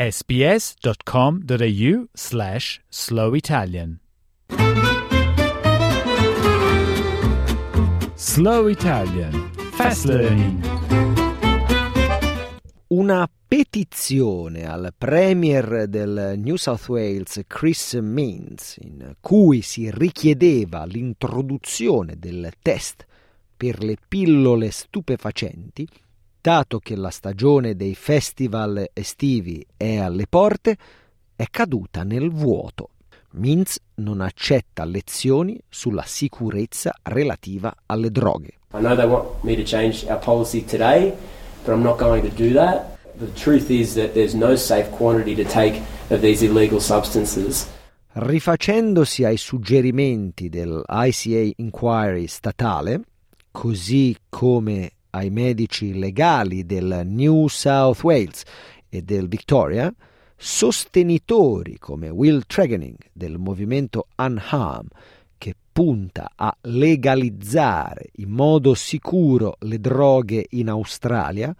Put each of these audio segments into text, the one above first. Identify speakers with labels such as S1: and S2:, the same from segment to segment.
S1: sbs.com.au slash slow Italian. Slow Italian Fast Learning
S2: Una petizione al Premier del New South Wales Chris Means in cui si richiedeva l'introduzione del test per le pillole stupefacenti dato che la stagione dei festival estivi è alle porte, è caduta nel vuoto. Mintz non accetta lezioni sulla sicurezza relativa alle droghe.
S3: I know they want me to change our policy today, but I'm not going to do that. The truth is that there's no safe quantity to take of these illegal substances.
S2: Rifacendosi ai suggerimenti del ICA Inquiry statale, così come ai medici legali del New South Wales e del Victoria, sostenitori come Will Tregening del movimento Unharm, che punta a legalizzare in modo sicuro le droghe in Australia,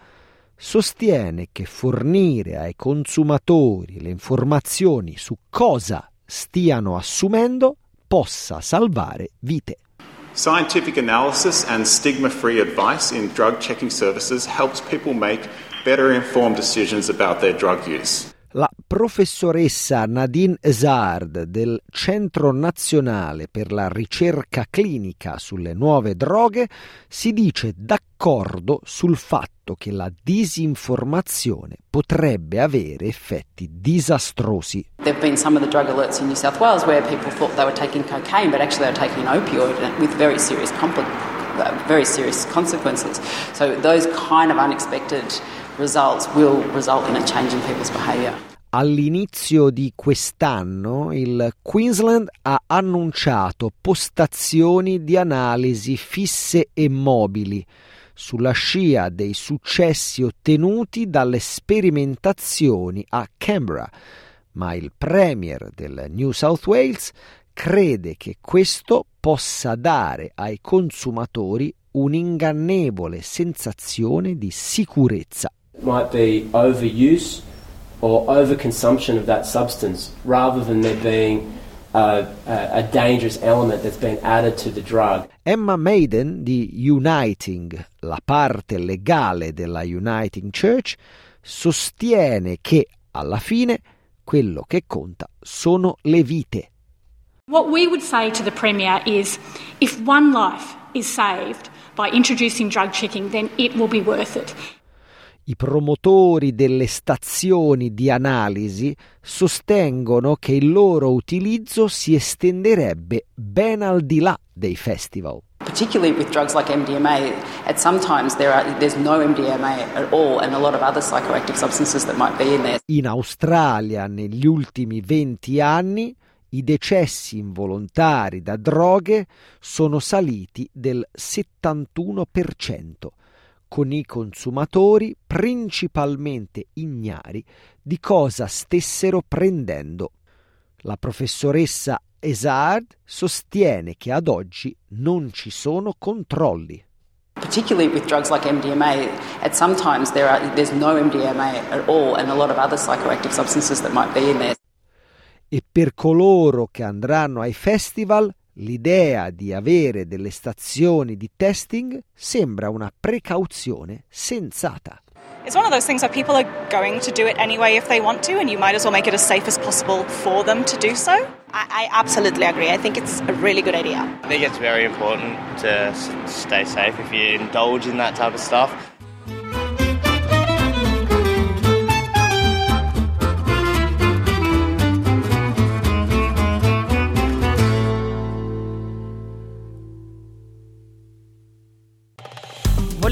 S2: sostiene che fornire ai consumatori le informazioni su cosa stiano assumendo possa salvare vite.
S4: Scientific analysis and stigma free advice in drug checking services helps people make better informed decisions about their drug use.
S2: La professoressa Nadine Ezard del Centro Nazionale per la Ricerca Clinica sulle Nuove Droghe si dice d'accordo sul fatto che la disinformazione potrebbe avere effetti disastrosi.
S5: There have been some of the drug alerts in New South Wales where people thought they were taking cocaine, but actually they were taking an opioid with very serious complications very serious consequences. So those kind of unexpected results will result in a change in people's behaviour.
S2: All'inizio di quest'anno il Queensland ha annunciato postazioni di analisi fisse e mobili sulla scia dei successi ottenuti dalle sperimentazioni a Canberra, ma il Premier del New South Wales crede che questo possa dare ai consumatori un'ingannevole sensazione di sicurezza.
S3: Might be overuse or overconsumption of that substance rather than there being a, a, dangerous element that's been added to the drug.
S2: Emma Maiden di Uniting, la parte legale della Uniting Church, sostiene che alla fine quello che conta sono le vite.
S6: What we would say to the Premier is if one life is saved by introducing drug checking, then it will be worth it.
S2: I promotori delle stazioni di analisi sostengono che il loro utilizzo si estenderebbe ben al di là dei festival.
S5: Particularly with drugs like MDMA, at sometimes there are, there's no MDMA at all and a lot of other psychoactive substances that might be in there.
S2: In Australia negli ultimi 20 anni i decessi involontari da droghe sono saliti del 71%, con i consumatori principalmente ignari di cosa stessero prendendo. La professoressa Esard sostiene che ad oggi non ci sono controlli.
S5: Particularly with drugs like MDMA, at sometimes there are, there's no MDMA at all and a lot of other psychoactive substances that might be in there
S2: e per coloro che andranno ai festival l'idea di avere delle stazioni di testing sembra una precauzione sensata.
S7: It's one of those things where people are going to do it anyway if they want to, and you might as well make it as safe as possible for them to do so.
S8: I, I absolutely agree. I think it's a really good idea.
S9: I think it's very important to stay safe if you indulge in that type of stuff.